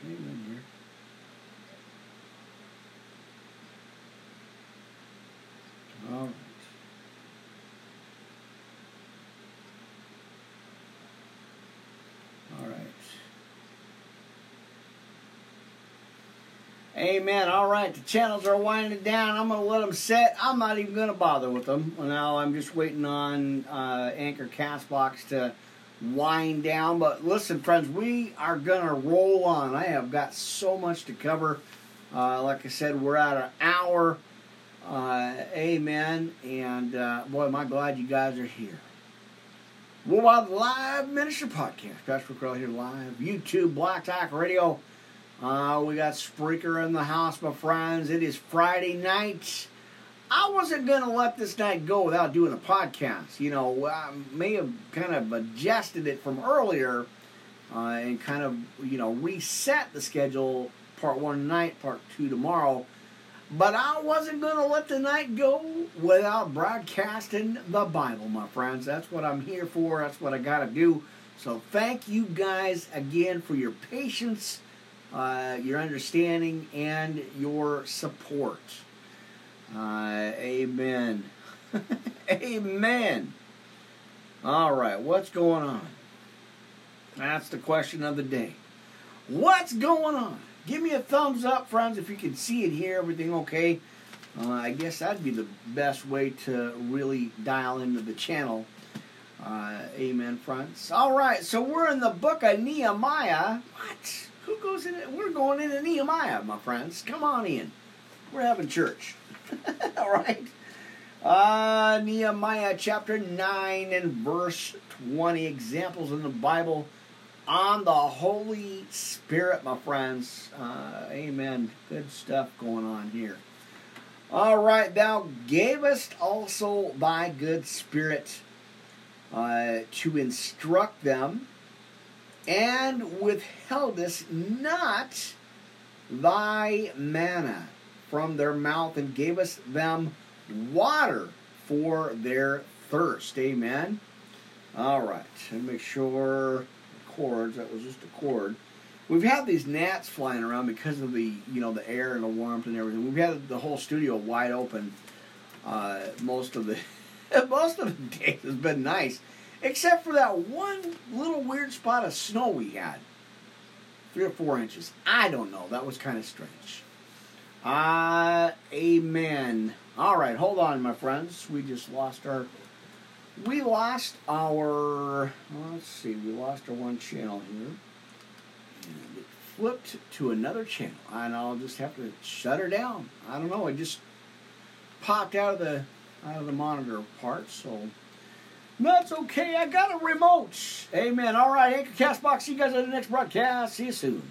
shame in here. All right. All right. Amen. All right. The channels are winding down. I'm going to let them set. I'm not even going to bother with them. Now I'm just waiting on uh, Anchor Castbox to wind down. But listen, friends, we are going to roll on. I have got so much to cover. Uh, like I said, we're at an hour. Uh, amen. And uh, boy, am I glad you guys are here. Worldwide Live Ministry Podcast. Pastor Crowell here live. YouTube, Blog Talk Radio. Uh, we got Spreaker in the house, my friends. It is Friday night. I wasn't going to let this night go without doing a podcast. You know, I may have kind of adjusted it from earlier uh, and kind of, you know, reset the schedule part one tonight, part two tomorrow. But I wasn't going to let the night go without broadcasting the Bible, my friends. That's what I'm here for. That's what I got to do. So thank you guys again for your patience, uh, your understanding, and your support. Uh, amen. amen. All right, what's going on? That's the question of the day. What's going on? Give me a thumbs up, friends, if you can see and hear everything okay. Uh, I guess that'd be the best way to really dial into the channel. Uh, amen, friends. All right, so we're in the book of Nehemiah. What? Who goes in? We're going into Nehemiah, my friends. Come on in. We're having church. All right. Uh, Nehemiah chapter 9 and verse 20. Examples in the Bible on the Holy Spirit, my friends. Uh, amen. Good stuff going on here. All right. Thou gavest also thy good spirit uh, to instruct them, and withheldest not thy manna from their mouth and gave us them water for their thirst. Amen. All right. And make sure cords. That was just a cord. We've had these gnats flying around because of the you know the air and the warmth and everything. We've had the whole studio wide open uh, most of the most of the day. Has been nice, except for that one little weird spot of snow we had, three or four inches. I don't know. That was kind of strange. Uh, amen. All right, hold on, my friends. We just lost our. We lost our. Let's see. We lost our one channel here. And it flipped to another channel, and I'll just have to shut her down. I don't know. It just popped out of the out of the monitor part, so that's okay. I got a remote. Amen. All right, Anchor Castbox. See you guys on the next broadcast. See you soon.